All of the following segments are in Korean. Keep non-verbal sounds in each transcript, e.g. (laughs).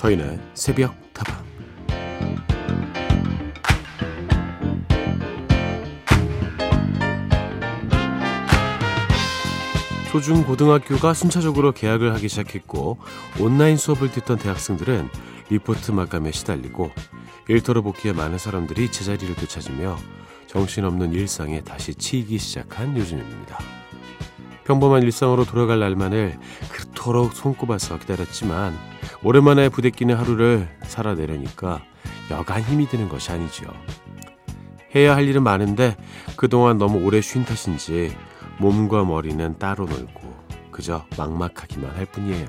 서인의 새벽 타방 초중 고등학교가 순차적으로 개학을 하기 시작했고 온라인 수업을 듣던 대학생들은 리포트 마감에 시달리고 일터로 복귀해 많은 사람들이 제자리를 되찾으며 정신없는 일상에 다시 치이기 시작한 요즘입니다. 평범한 일상으로 돌아갈 날만을 그토록 손꼽아서 기다렸지만 오랜만에 부대끼는 하루를 살아내려니까 여간 힘이 드는 것이 아니죠. 해야 할 일은 많은데 그동안 너무 오래 쉰 탓인지 몸과 머리는 따로 놀고 그저 막막하기만 할 뿐이에요.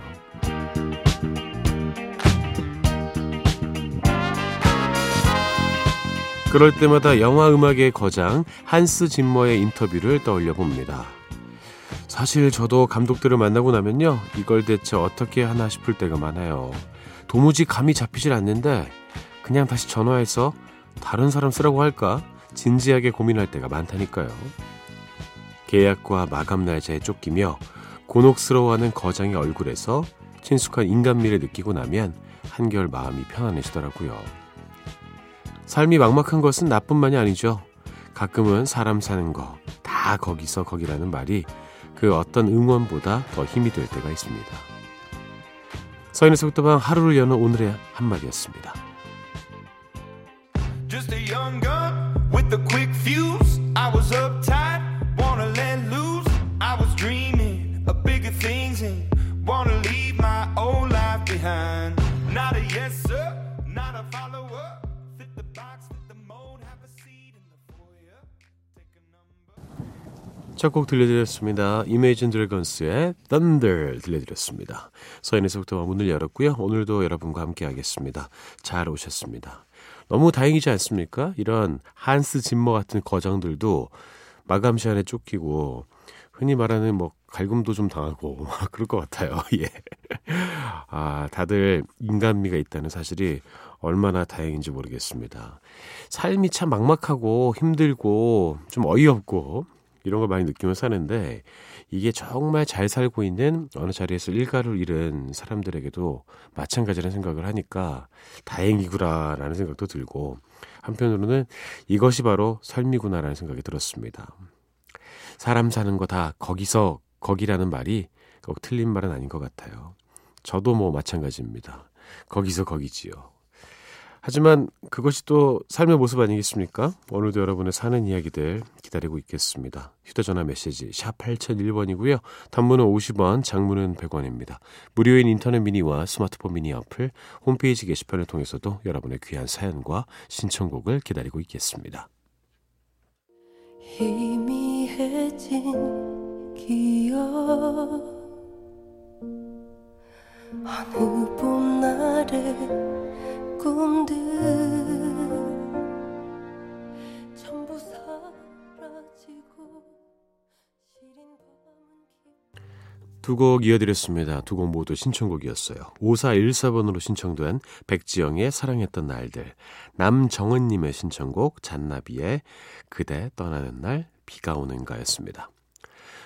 그럴 때마다 영화 음악의 거장 한스 짐머의 인터뷰를 떠올려 봅니다. 사실 저도 감독들을 만나고 나면요. 이걸 대체 어떻게 하나 싶을 때가 많아요. 도무지 감이 잡히질 않는데 그냥 다시 전화해서 다른 사람 쓰라고 할까? 진지하게 고민할 때가 많다니까요. 계약과 마감 날짜에 쫓기며 곤혹스러워하는 거장의 얼굴에서 친숙한 인간미를 느끼고 나면 한결 마음이 편안해지더라고요. 삶이 막막한 것은 나뿐만이 아니죠. 가끔은 사람 사는 거 다 거기서 거기라는 말이 그 어떤 응원보다 더 힘이 될 때가 있습니다. 서인의 속도방 하루를 여는 오늘의 한마디였습니다. Just a young gun with a quick fuse. I was uptight, wanna let loose. I was dreaming of bigger things and wanna leave my old life behind. 첫 곡 들려드렸습니다. Imagine Dragons의 Thunder 들려드렸습니다. 서인에서부터 문을 열었고요. 오늘도 여러분과 함께 하겠습니다. 잘 오셨습니다. 너무 다행이지 않습니까? 이런 한스 짐머 같은 거장들도 마감 시간에 쫓기고 흔히 말하는 뭐 갈굼도 좀 당하고 (laughs) 그럴 것 같아요. (laughs) 예. 아, 다들 인간미가 있다는 사실이 얼마나 다행인지 모르겠습니다. 삶이 참 막막하고 힘들고 좀 어이없고 이런 걸 많이 느끼며 사는데 이게 정말 잘 살고 있는 어느 자리에서 일가를 잃은 사람들에게도 마찬가지라는 생각을 하니까 다행이구나라는 생각도 들고 한편으로는 이것이 바로 삶이구나라는 생각이 들었습니다. 사람 사는 거 다 거기서 거기라는 말이 꼭 틀린 말은 아닌 것 같아요. 저도 뭐 마찬가지입니다. 거기서 거기지요. 하지만 그것이 또 삶의 모습 아니겠습니까? 오늘도 여러분의 사는 이야기들 기다리고 있겠습니다. 휴대전화 메시지 샵 8001번이고요. 단문은 50원, 장문은 100원입니다. 무료인 인터넷 미니와 스마트폰 미니 어플, 홈페이지 게시판을 통해서도 여러분의 귀한 사연과 신청곡을 기다리고 있겠습니다. 희미해진 기억 어느 봄날에 두곡 이어드렸습니다. 두 곡 모두 신청곡이었어요. 5414번으로 신청된 백지영의 사랑했던 날들, 남정은님의 신청곡 잔나비의 그대 떠나는 날 비가 오는가였습니다.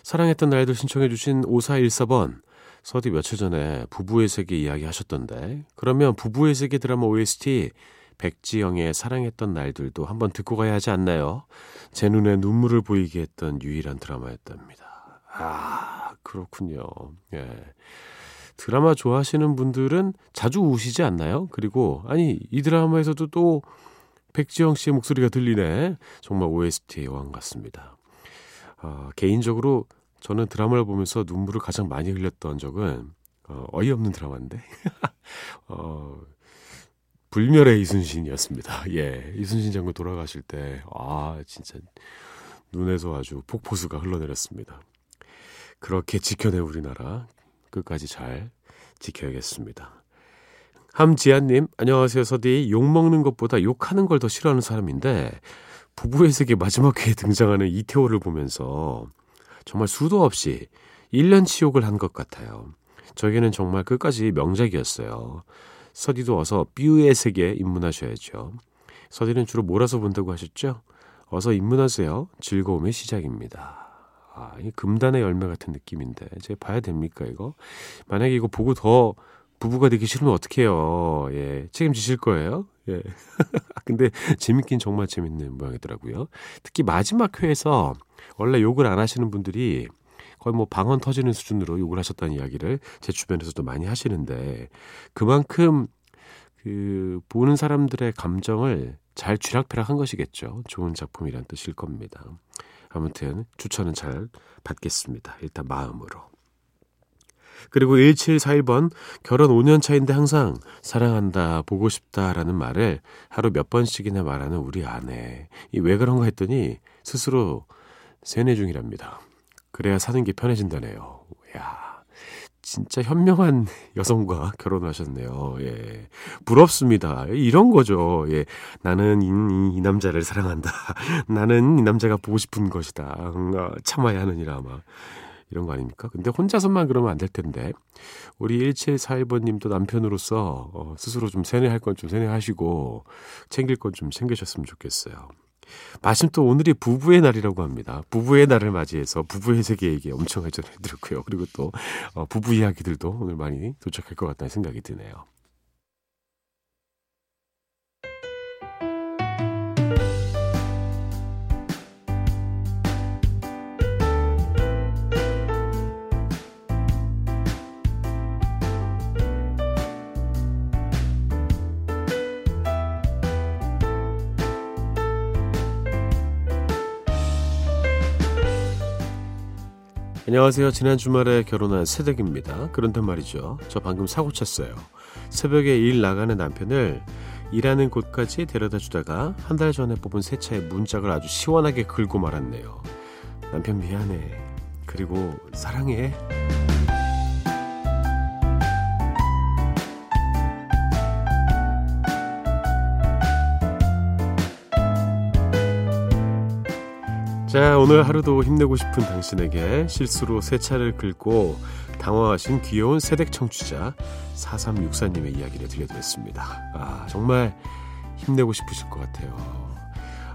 사랑했던 날들 신청해주신 5414번, 서디 며칠 전에 부부의 세계 이야기 하셨던데 그러면 부부의 세계 드라마 OST 백지영의 사랑했던 날들도 한번 듣고 가야 하지 않나요? 제 눈에 눈물을 보이게 했던 유일한 드라마였답니다. 아 그렇군요. 예. 드라마 좋아하시는 분들은 자주 우시지 않나요? 그리고 아니 이 드라마에서도 또 백지영 씨의 목소리가 들리네. 정말 OST의 여왕 같습니다. 어, 개인적으로 저는 드라마를 보면서 눈물을 가장 많이 흘렸던 적은 어, 어이없는 드라마인데 (laughs) 어, 불멸의 이순신이었습니다. 예, 이순신 장군 돌아가실 때 아 진짜 눈에서 아주 폭포수가 흘러내렸습니다. 그렇게 지켜내 우리나라 끝까지 잘 지켜야겠습니다. 함지아님, 안녕하세요, 서디. 욕 먹는 것보다 욕하는 걸 더 싫어하는 사람인데, 부부의 세계 마지막 회에 (laughs) 등장하는 이태호를 보면서 정말 수도 없이 1년 치욕을 한 것 같아요. 저에게는 정말 끝까지 명작이었어요. 서디도 어서 뷰의 세계에 입문하셔야죠. 서디는 주로 몰아서 본다고 하셨죠? 어서 입문하세요. 즐거움의 시작입니다. 아, 이 금단의 열매 같은 느낌인데 제가 봐야 됩니까 이거? 만약에 이거 보고 더 부부가 되기 싫으면 어떡해요. 예. 책임지실 거예요? 예. (laughs) 근데 (laughs) 재밌긴 정말 재밌는 모양이더라고요. 특히 마지막 회에서 원래 욕을 안 하시는 분들이 거의 뭐 방언 터지는 수준으로 욕을 하셨다는 이야기를 제 주변에서도 많이 하시는데 그만큼 그 보는 사람들의 감정을 잘 쥐락펴락한 것이겠죠. 좋은 작품이란 뜻일 겁니다. 아무튼 추천은 잘 받겠습니다. 일단 마음으로. 그리고 1741번 결혼 5년 차인데 항상 사랑한다, 보고 싶다라는 말을 하루 몇 번씩이나 말하는 우리 아내. 이 왜 그런가 했더니 스스로 세뇌 중이랍니다. 그래야 사는 게 편해진다네요. 야, 진짜 현명한 (laughs) 여성과 결혼하셨네요. 예. 부럽습니다. 이런 거죠. 예. 나는 이, 이, 이 남자를 사랑한다. (laughs) 나는 이 남자가 보고 싶은 것이다. 어, 참아야 하느니라 아마. 이런 거 아닙니까? 근데 혼자서만 그러면 안 될 텐데. 우리 1741번님도 남편으로서 어, 스스로 좀 세뇌할 건 좀 세뇌하시고 챙길 건 좀 챙기셨으면 좋겠어요. 마침 또 오늘이 부부의 날이라고 합니다. 부부의 날을 맞이해서 부부의 세계 얘기 엄청 해전해드렸고요. 그리고 또 어, 부부 이야기들도 오늘 많이 도착할 것 같다는 생각이 드네요. 안녕하세요. 지난 주말에 결혼한 새댁입니다. 그런데 말이죠. 저 방금 사고 쳤어요. 새벽에 일 나가는 남편을 일하는 곳까지 데려다 주다가 한 달 전에 뽑은 새 차의 문짝을 아주 시원하게 긁고 말았네요. 남편 미안해. 그리고 사랑해. 자, 오늘 하루도 힘내고 싶은 당신에게 실수로 새 차를 긁고 당황하신 귀여운 세댁 청취자 4364님의 이야기를 들려드렸습니다. 아, 정말 힘내고 싶으실 것 같아요.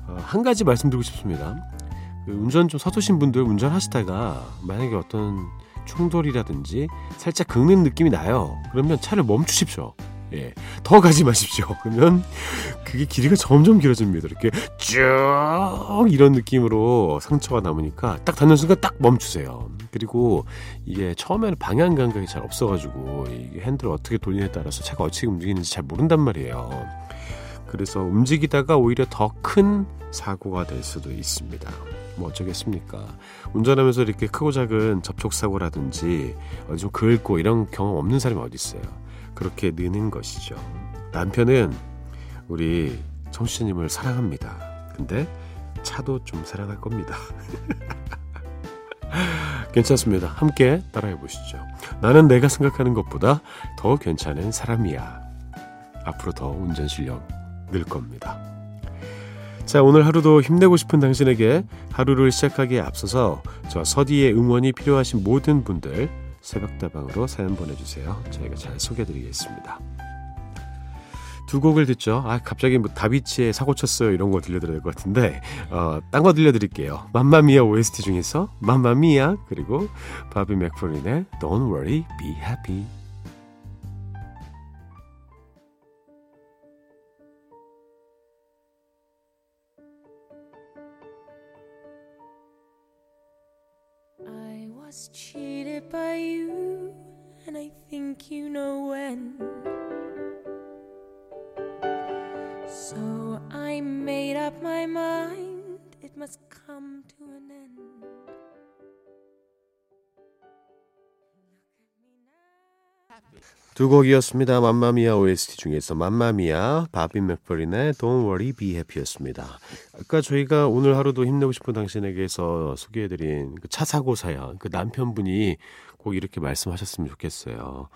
어, 한 가지 말씀드리고 싶습니다. 그 운전 좀 서두신 분들 운전하시다가 만약에 어떤 충돌이라든지 살짝 긁는 느낌이 나요. 그러면 차를 멈추십시오. 예. 더 가지 마십시오. 그러면 그게 길이가 점점 길어집니다. 이렇게 쭉 이런 느낌으로 상처가 남으니까 딱 닿는 순간 딱 멈추세요. 그리고 이게 처음에는 방향 감각이 잘 없어가지고 이 핸들을 어떻게 돌리냐에 따라서 차가 어떻게 움직이는지 잘 모른단 말이에요. 그래서 움직이다가 오히려 더 큰 사고가 될 수도 있습니다. 뭐 어쩌겠습니까? 운전하면서 이렇게 크고 작은 접촉 사고라든지 어디 좀 긁고 이런 경험 없는 사람이 어디 있어요? 그렇게 느는 것이죠. 남편은 우리 청취자님을 사랑합니다. 근데 차도 좀 사랑할 겁니다. (laughs) 괜찮습니다. 함께 따라해 보시죠. 나는 내가 생각하는 것보다 더 괜찮은 사람이야. 앞으로 더 운전 실력 늘 겁니다. 자, 오늘 하루도 힘내고 싶은 당신에게 하루를 시작하기에 앞서서 저 서디의 응원이 필요하신 모든 분들 새벽다방으로 사연 보내주세요. 저희가 잘 소개해드리겠습니다. 두 곡을 듣죠. 아, 갑자기 뭐 다비치의 사고 쳤어요. 이런 거 들려드려야 될 것 같은데, 어, 딴 거 들려드릴게요. 맘마미아 OST 중에서 맘마미아, 그리고 바비 맥프린의 Don't Worry, Be Happy. By you, and I think you know when. So I made up my mind, it must come to an end. 두 곡이었습니다. 맘마미아 OST 중에서 맘마미아, 바비 맥퍼린의 Don't Worry Be Happy였습니다. 아까 저희가 오늘 하루도 힘내고 싶은 당신에게서 소개해드린 그 차 사고 사연, 그 남편분이 꼭 이렇게 말씀하셨으면 좋겠어요.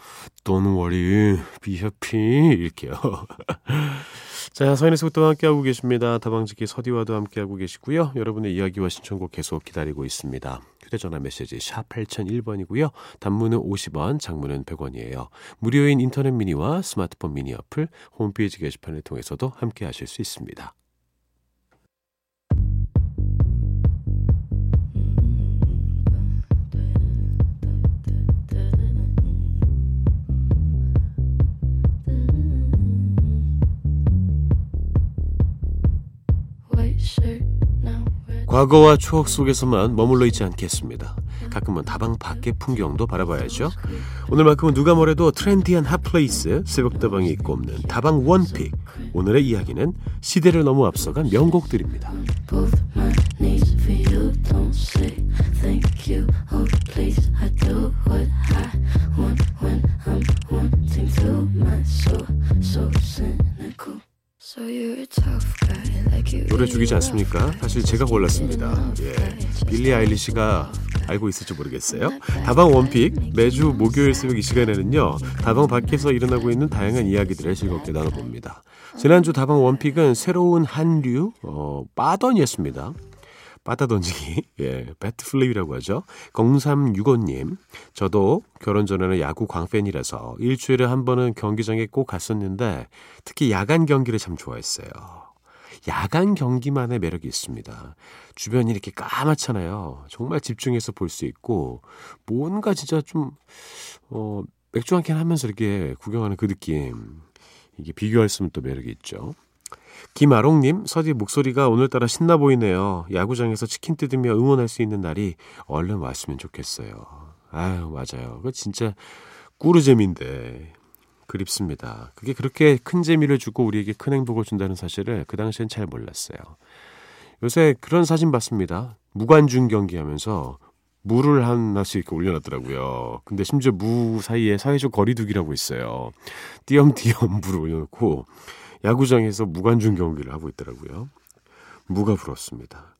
Don't worry, be happy 이렇게요. (laughs) 자, 서인의 속도 함께하고 계십니다. 다방지기 서디와도 함께하고 계시고요. 여러분의 이야기와 신청곡 계속 기다리고 있습니다. 휴대 전화 메시지 샵 8001번이고요. 단문은 50원, 장문은 100원이에요. 무료인 인터넷 미니와 스마트폰 미니 어플, 홈페이지 게시판을 통해서도 함께 하실 수 있습니다. 과거와 추억 속에서만 머물러 있지 않겠습니다. 가끔은 다방 밖의 풍경도 바라봐야죠. 오늘만큼은 누가 뭐래도 트렌디한 hot place 새벽다방이 꼽는 다방 one pick. 오늘의 이야기는 시대를 너무 앞서간 명곡들입니다. 노래 죽이지 않습니까? 사실 제가 골랐습니다. 예. 빌리 아일리시가 알고 있을지 모르겠어요. 다방 one pick 매주 목요일 새벽 이 시간에는요. 다방 밖에서 일어나고 있는 다양한 이야기들을 즐겁게 나눠봅니다. 지난주 다방 one pick은 새로운 한류 어, 빠던이었습니다. 빠따 던지기, (laughs) 예, bat flip이라고 하죠. 0365님, 저도 결혼 전에는 야구 광팬이라서 일주일에 한 번은 경기장에 꼭 갔었는데 특히 야간 경기를 참 좋아했어요. 야간 경기만의 매력이 있습니다. 주변이 이렇게 까맣잖아요. 정말 집중해서 볼 수 있고 뭔가 진짜 좀 어, 맥주 한 캔 하면서 이렇게 구경하는 그 느낌. 이게 비교할 수 없는 또 매력이 있죠. 김아롱님, 서디 목소리가 오늘따라 신나 보이네요. 야구장에서 치킨 뜯으며 응원할 수 있는 날이 얼른 왔으면 좋겠어요. 아유, 맞아요. 그 진짜 꾸르잼인데 그립습니다. 그게 그렇게 큰 재미를 주고 우리에게 큰 행복을 준다는 사실을 그 당시엔 잘 몰랐어요. 요새 그런 사진 봤습니다. 무관중 경기하면서 무를 하나씩 이렇게 올려놨더라고요. 근데 심지어 무 사이에 사회적 거리두기라고 있어요. 띄엄띄엄 (laughs) 물을 올려놓고 야구장에서 무관중 경기를 하고 있더라고요. 무가 부럽습니다.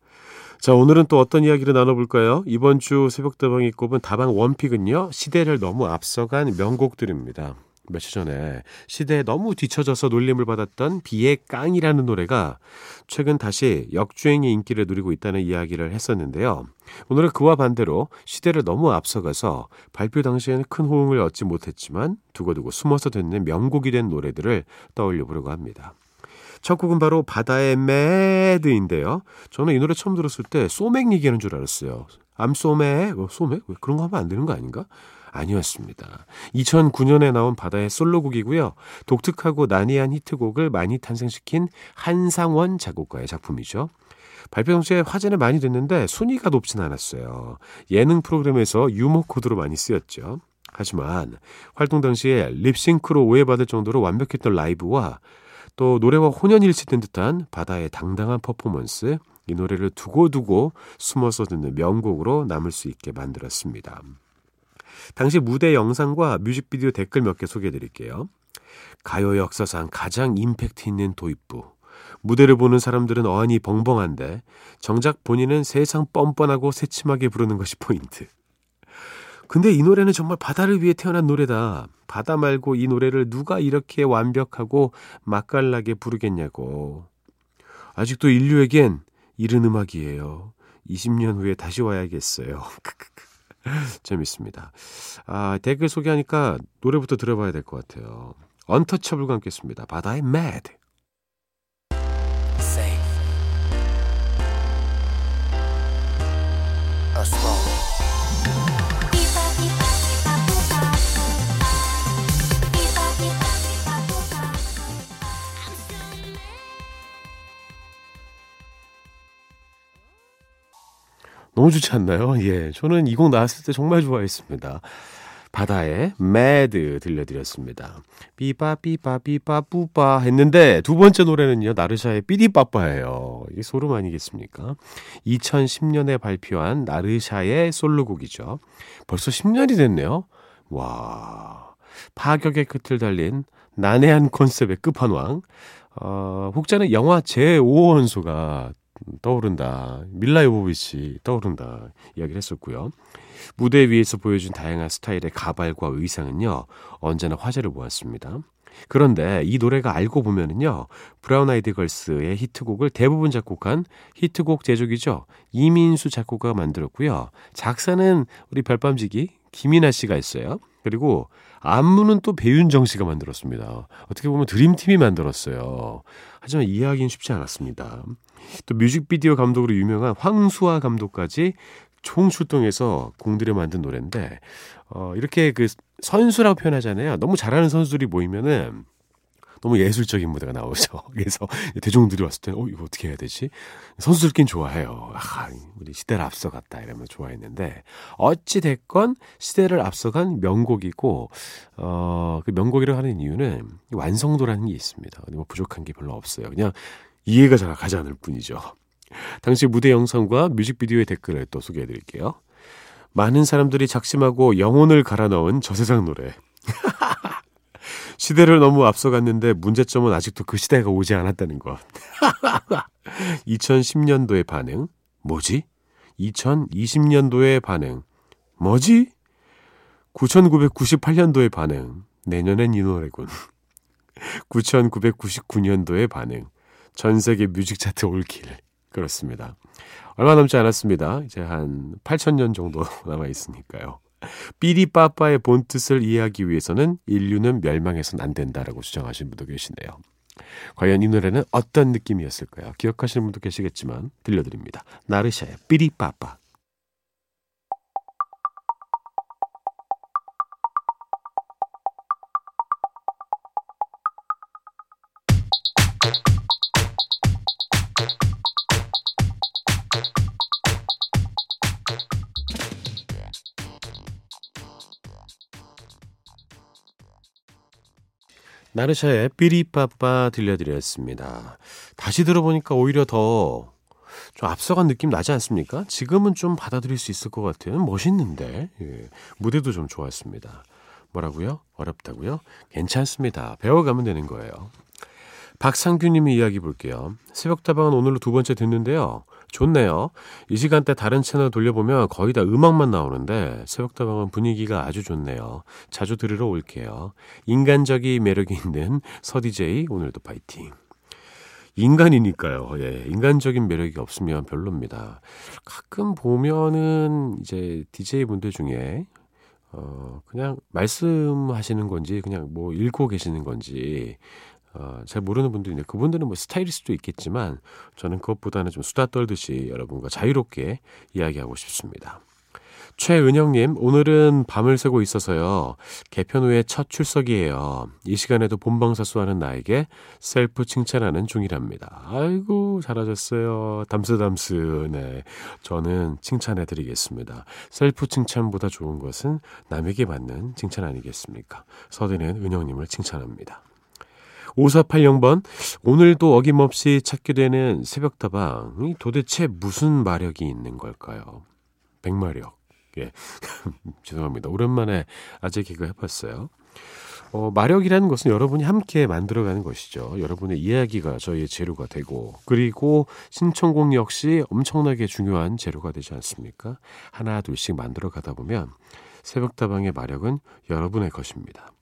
자, 오늘은 또 어떤 이야기를 나눠볼까요? 이번 주 새벽다방이 꼽은 다방 원픽은요, 시대를 너무 앞서간 명곡들입니다. 며칠 전에 시대에 너무 뒤처져서 놀림을 받았던 비의 깡이라는 노래가 최근 다시 역주행의 인기를 누리고 있다는 이야기를 했었는데요. 오늘은 그와 반대로 시대를 너무 앞서가서 발표 당시에는 큰 호응을 얻지 못했지만 두고두고 숨어서 듣는 명곡이 된 노래들을 떠올려 보려고 합니다. 첫 곡은 바로 바다의 매드인데요. 저는 이 노래 처음 들었을 때 소맥 얘기하는 줄 알았어요. 암소맥, 어, 소맥? 왜 그런 거 하면 안 되는 거 아닌가? 아니었습니다. 2009년에 나온 바다의 솔로곡이고요. 독특하고 난이한 히트곡을 많이 탄생시킨 한상원 작곡가의 작품이죠. 발표 당시에 화제는 많이 됐는데 순위가 높진 않았어요. 예능 프로그램에서 유머 코드로 많이 쓰였죠. 하지만 활동 당시에 립싱크로 오해받을 정도로 완벽했던 라이브와 또 노래와 혼연일치된 듯한 바다의 당당한 퍼포먼스, 이 노래를 두고두고 숨어서 듣는 명곡으로 남을 수 있게 만들었습니다. 당시 무대 영상과 뮤직비디오 댓글 몇 개 소개해 드릴게요. 가요 역사상 가장 임팩트 있는 도입부. 무대를 보는 사람들은 어안이 벙벙한데 정작 본인은 세상 뻔뻔하고 새침하게 부르는 것이 포인트. 근데 이 노래는 정말 바다를 위해 태어난 노래다. 바다 말고 이 노래를 누가 이렇게 완벽하고 맛깔나게 부르겠냐고. 아직도 인류에겐 이른 음악이에요. 20년 후에 다시 와야겠어요. (laughs) (laughs) 재밌습니다. 아, 댓글 소개하니까 노래부터 들어봐야 될 것 같아요. 언터처블과 함께 했습니다. 바다의 Mad. 너무 좋지 않나요? 예. 저는 이 곡 나왔을 때 정말 좋아했습니다. 바다의 Mad 들려드렸습니다. 삐빠 삐빠 삐빠 뿌빠 했는데 두 번째 노래는요 나르샤의 삐디빠빠예요. 이게 소름 아니겠습니까? 2010년에 발표한 나르샤의 솔로곡이죠. 벌써 10년이 됐네요. 와 파격의 끝을 달린 난해한 컨셉의 끝판왕. 어, 혹자는 영화 제5원소가 떠오른다. 밀라 요보비치 떠오른다. 이야기를 했었고요. 무대 위에서 보여준 다양한 스타일의 가발과 의상은요. 언제나 화제를 모았습니다. 그런데 이 노래가 알고 보면은요. 브라운 아이드 걸스의 히트곡을 대부분 작곡한 히트곡 제조기죠. 이민수 작곡가가 만들었고요. 작사는 우리 별밤지기 김이나 씨가 했어요. 그리고 안무는 또 배윤정 씨가 만들었습니다. 어떻게 보면 드림팀이 만들었어요. 하지만 이해하기는 쉽지 않았습니다. 또 뮤직비디오 감독으로 유명한 황수아 감독까지 총 출동해서 공들여 만든 노래인데 어, 이렇게 그 선수라고 표현하잖아요. 너무 잘하는 선수들이 모이면은 너무 예술적인 무대가 나오죠. (laughs) 그래서 대중들이 왔을 때는 어 이거 어떻게 해야 되지? 선수들끼리 좋아해요. 아, 우리 시대를 앞서갔다 이러면 좋아했는데 어찌 됐건 시대를 앞서간 명곡이고 어 그 명곡이라고 하는 이유는 완성도라는 게 있습니다. 뭐 부족한 게 별로 없어요. 그냥 이해가 잘 가지 않을 뿐이죠. 당시 무대 영상과 뮤직비디오의 댓글을 또 소개해 드릴게요. 많은 사람들이 작심하고 영혼을 갈아 넣은 저세상 노래. 시대를 너무 앞서갔는데 문제점은 아직도 그 시대가 오지 않았다는 것. (laughs) 2010년도의 반응. 뭐지? 2020년도의 반응. 뭐지? 9998년도의 반응. 내년엔 이 노래군. (laughs) 9999년도의 반응. 전 세계 뮤직 차트 올킬. 그렇습니다. 얼마 남지 않았습니다. 이제 한 8천년 정도 (laughs) 남아 있으니까요. 삐리빠빠의 본뜻을 이해하기 위해서는 인류는 멸망해서는 안 된다라고 주장하신 분도 계시네요. 과연 이 노래는 어떤 느낌이었을까요? 기억하시는 분도 계시겠지만 들려드립니다. 나르샤의 삐리빠빠. 나르샤의 삐리빠빠 들려드렸습니다. 다시 들어보니까 오히려 더 좀 앞서간 느낌 나지 않습니까? 지금은 좀 받아들일 수 있을 것 같아요. 멋있는데. 예. 무대도 좀 좋았습니다. 뭐라고요? 어렵다고요? 괜찮습니다. 배워가면 되는 거예요. 박상규님이 이야기 볼게요. 새벽다방은 오늘로 두 번째 듣는데요. 좋네요. 이 시간대 다른 채널 돌려보면 거의 다 음악만 나오는데 새벽다방은 분위기가 아주 좋네요. 자주 들으러 올게요. 인간적인 매력이 있는 서디제이 오늘도 파이팅. 인간이니까요. 예. 인간적인 매력이 없으면 별로입니다. 가끔 보면은 이제 DJ 분들 중에 어, 그냥 말씀하시는 건지, 그냥 뭐 읽고 계시는 건지, 어, 잘 모르는 분들이 있는데 그분들은 뭐 스타일일 수도 있겠지만 저는 그것보다는 좀 수다 떨듯이 여러분과 자유롭게 이야기하고 싶습니다. 최은영님, 오늘은 밤을 새고 있어서요. 개편 후에 첫 출석이에요. 이 시간에도 본방사수하는 나에게 셀프 칭찬하는 중이랍니다. 아이고, 잘하셨어요. 쓰담쓰담. 네. 저는 칭찬해 드리겠습니다. 셀프 칭찬보다 좋은 것은 남에게 받는 칭찬 아니겠습니까? 서디는 은영님을 칭찬합니다. 5480번, 오늘도 어김없이 찾게 되는 새벽다방이 도대체 무슨 마력이 있는 걸까요? 백마력. 예. (laughs) 죄송합니다. 오랜만에 아재 개그 해봤어요. 어, 마력이라는 것은 여러분이 함께 만들어가는 것이죠. 여러분의 이야기가 저희의 재료가 되고, 그리고 신청곡 역시 엄청나게 중요한 재료가 되지 않습니까? 하나, 둘씩 만들어 가다 보면 새벽다방의 마력은 여러분의 것입니다.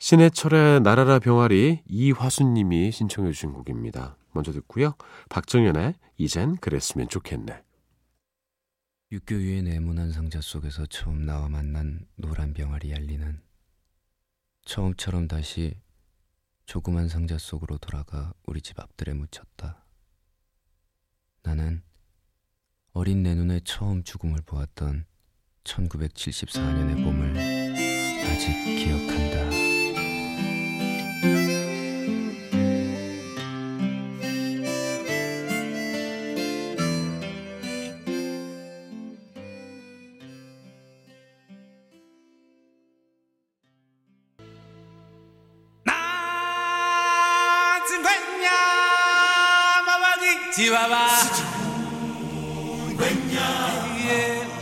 신해철의 나라라 병아리 이화수님이 신청해 주신 곡입니다. 먼저 듣고요. 박정현의 이젠 그랬으면 좋겠네. 육교 위의 네모난 상자 속에서 처음 나와 만난 노란 병아리 얄리는 처음처럼 다시 조그만 상자 속으로 돌아가 우리 집 앞들에 묻혔다. 나는 어린 내 눈에 처음 죽음을 보았던 1974년의 봄을 아직 기억한다. Penha.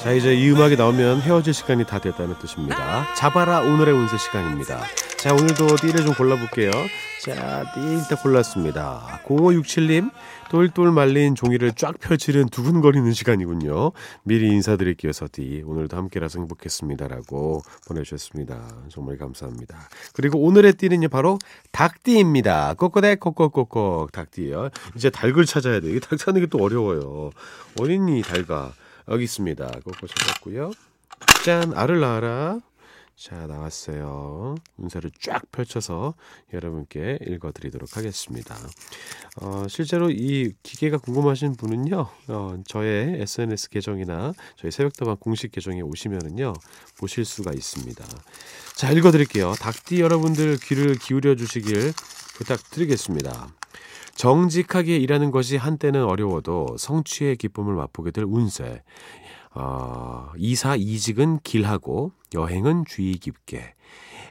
자, 이제 이 음악이 나오면 헤어질 시간이 다 됐다는 뜻입니다. 잡아라 오늘의 운세 시간입니다. 자, 오늘도 띠를 좀 골라볼게요. 자, 띠 일단 골랐습니다. 0567님, 똘똘 말린 종이를 쫙 펼치는 두근거리는 시간이군요. 미리 인사드릴게요, 서디. 오늘도 함께라서 행복했습니다라고 보내주셨습니다. 정말 감사합니다. 그리고 오늘의 띠는요, 바로 닭띠입니다. 꼬꼬댁, 꼬꼬꼬꼬, 닭띠요. 이제 닭을 찾아야 돼요. 닭 찾는 게 또 어려워요. 어린이 닭아. 여기 있습니다. 꼬꼬 찾았고요. 짠, 알을 낳아라. 자, 나왔어요. 문서를 쫙 펼쳐서 여러분께 읽어드리도록 하겠습니다. 어, 실제로 이 기계가 궁금하신 분은요, 어, 저의 SNS 계정이나 저희 새벽다방 공식 계정에 오시면은요, 보실 수가 있습니다. 자, 읽어드릴게요. 닭띠 여러분들 귀를 기울여 주시길 부탁드리겠습니다. 정직하게 일하는 것이 한때는 어려워도 성취의 기쁨을 맛보게 될 운세. 어, 이사 이직은 길하고 여행은 주의 깊게.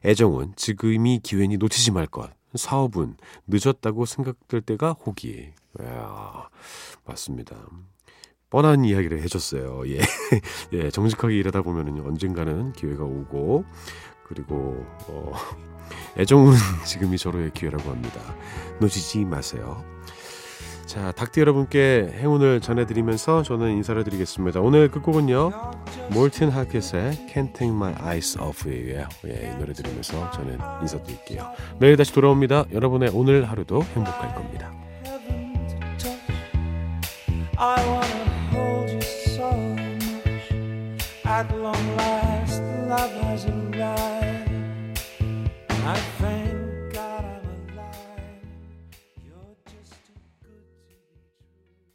애정은 지금이 기회니 놓치지 말 것. 사업은 늦었다고 생각될 때가 호기. 야, 맞습니다. 뻔한 이야기를 해줬어요. (laughs) 예. 예, 정직하게 일하다 보면은 언젠가는 기회가 오고, 그리고, 어, 애정은 (laughs) 지금이 절호의 기회라고 합니다. 놓치지 마세요. 자, 닭띠 여러분께 행운을 전해드리면서 저는 인사를 드리겠습니다. 오늘 끝곡은요, 몰튼 하켓의 Can't Take My Eyes Off You예요. 예, 이 노래 들으면서 저는 인사드릴게요. 매일 다시 돌아옵니다. 여러분의 오늘 하루도 행복할 겁니다. At long last, love has. I think.